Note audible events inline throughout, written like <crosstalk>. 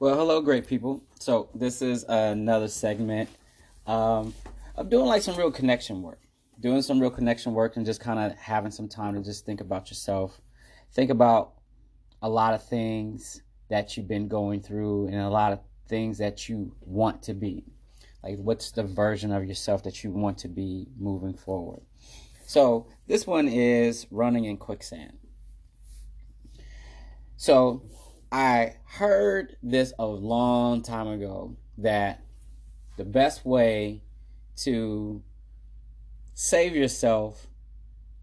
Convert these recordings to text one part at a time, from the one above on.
Well, hello, great people. So this is another segment um, of doing like some real connection work, doing some real connection work, and just kind of having some time to just think about yourself, think about a lot of things that you've been going through, and a lot of things that you want to be. Like, what's the version of yourself that you want to be moving forward? So this one is running in quicksand. So I heard this a long time ago that the best way to save yourself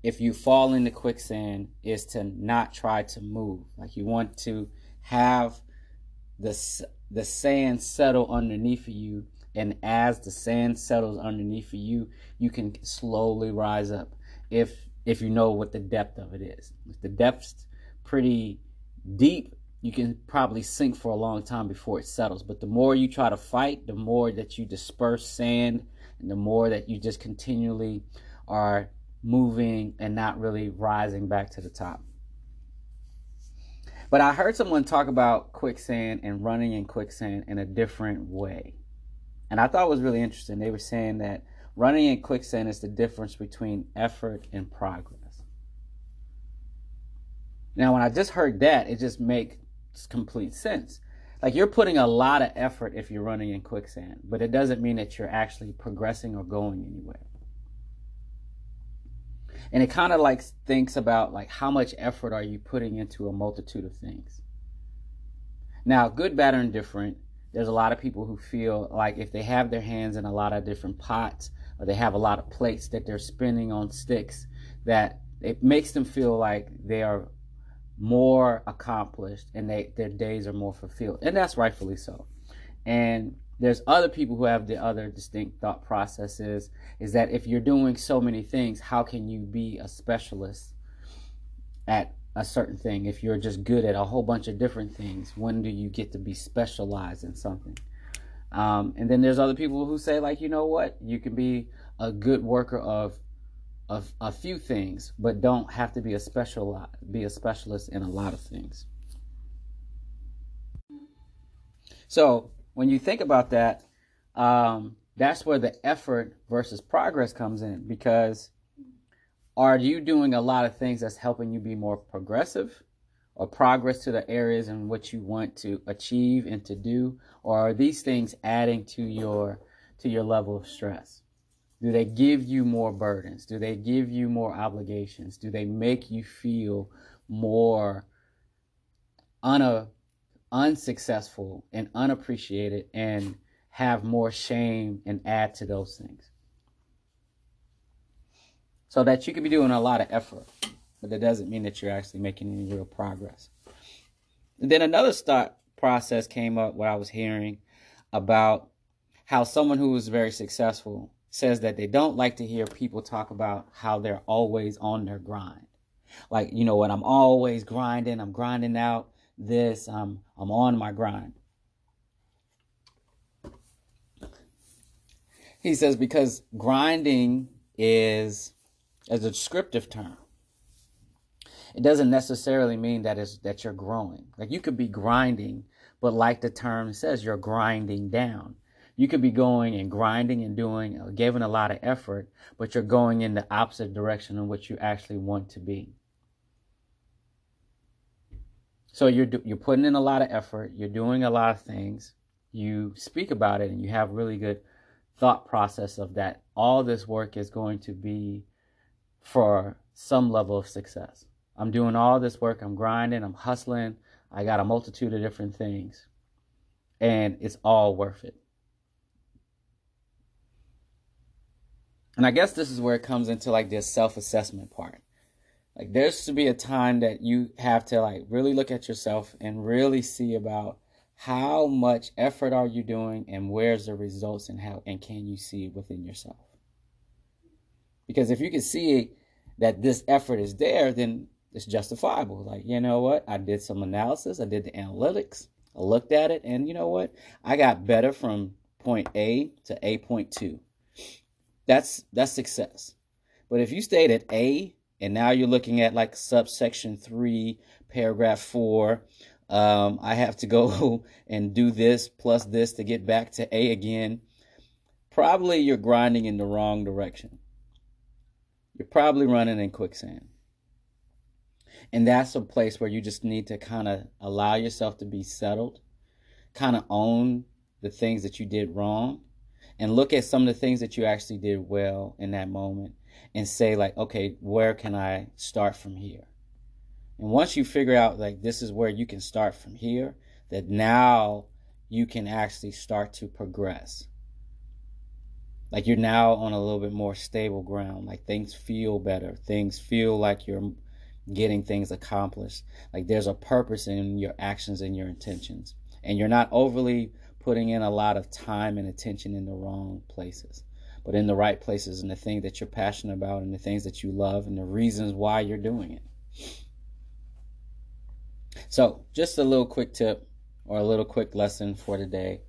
if you fall into quicksand is to not try to move. Like you want to have the the sand settle underneath you and as the sand settles underneath you, you can slowly rise up if if you know what the depth of it is. If the depth's pretty deep, you can probably sink for a long time before it settles. But the more you try to fight, the more that you disperse sand, and the more that you just continually are moving and not really rising back to the top. But I heard someone talk about quicksand and running in quicksand in a different way. And I thought it was really interesting. They were saying that running in quicksand is the difference between effort and progress. Now, when I just heard that, it just makes complete sense. Like you're putting a lot of effort if you're running in quicksand, but it doesn't mean that you're actually progressing or going anywhere. And it kind of like thinks about like how much effort are you putting into a multitude of things. Now, good, bad, or indifferent, there's a lot of people who feel like if they have their hands in a lot of different pots or they have a lot of plates that they're spinning on sticks, that it makes them feel like they are more accomplished and they, their days are more fulfilled. And that's rightfully so. And there's other people who have the other distinct thought processes is that if you're doing so many things, how can you be a specialist at a certain thing? If you're just good at a whole bunch of different things, when do you get to be specialized in something? Um, and then there's other people who say, like, you know what, you can be a good worker of a, a few things, but don't have to be a special be a specialist in a lot of things. So when you think about that, um, that's where the effort versus progress comes in because are you doing a lot of things that's helping you be more progressive or progress to the areas in which you want to achieve and to do or are these things adding to your to your level of stress do they give you more burdens? Do they give you more obligations? Do they make you feel more un- uh, unsuccessful and unappreciated and have more shame and add to those things? So that you could be doing a lot of effort, but that doesn't mean that you're actually making any real progress. And then another start process came up where I was hearing about how someone who was very successful says that they don't like to hear people talk about how they're always on their grind. Like, you know what, I'm always grinding, I'm grinding out this, I'm I'm on my grind. He says because grinding is a descriptive term. It doesn't necessarily mean that is that you're growing. Like you could be grinding, but like the term says, you're grinding down you could be going and grinding and doing, uh, giving a lot of effort, but you're going in the opposite direction of what you actually want to be. So you're you're putting in a lot of effort, you're doing a lot of things, you speak about it, and you have really good thought process of that. All this work is going to be for some level of success. I'm doing all this work, I'm grinding, I'm hustling, I got a multitude of different things, and it's all worth it. And I guess this is where it comes into like this self assessment part. Like there's to be a time that you have to like really look at yourself and really see about how much effort are you doing and where's the results and how and can you see it within yourself. Because if you can see that this effort is there, then it's justifiable. Like, you know what? I did some analysis, I did the analytics, I looked at it, and you know what? I got better from point A to A point two. That's that's success. But if you stayed at A and now you're looking at like subsection three, paragraph four Um, I have to go <laughs> and do this plus this to get back to A again. Probably you're grinding in the wrong direction. You're probably running in quicksand. And that's a place where you just need to kind of allow yourself to be settled, kind of own the things that you did wrong, and look at some of the things that you actually did well in that moment and say, like, okay, where can I start from here? And once you figure out, like, this is where you can start from here, that now you can actually start to progress. Like you're now on a little bit more stable ground. Like things feel better. Things feel like you're getting things accomplished. Like there's a purpose in your actions and your intentions. And you're not overly putting in a lot of time and attention in the wrong places, but in the right places and the thing that you're passionate about and the things that you love and the reasons why you're doing it. So, just a little quick tip or a little quick lesson for today.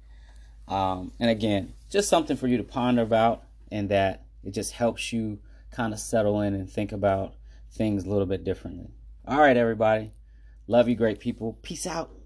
Um, and again, just something for you to ponder about, and that it just helps you kind of settle in and think about things a little bit differently. All right, everybody. Love you, great people. Peace out.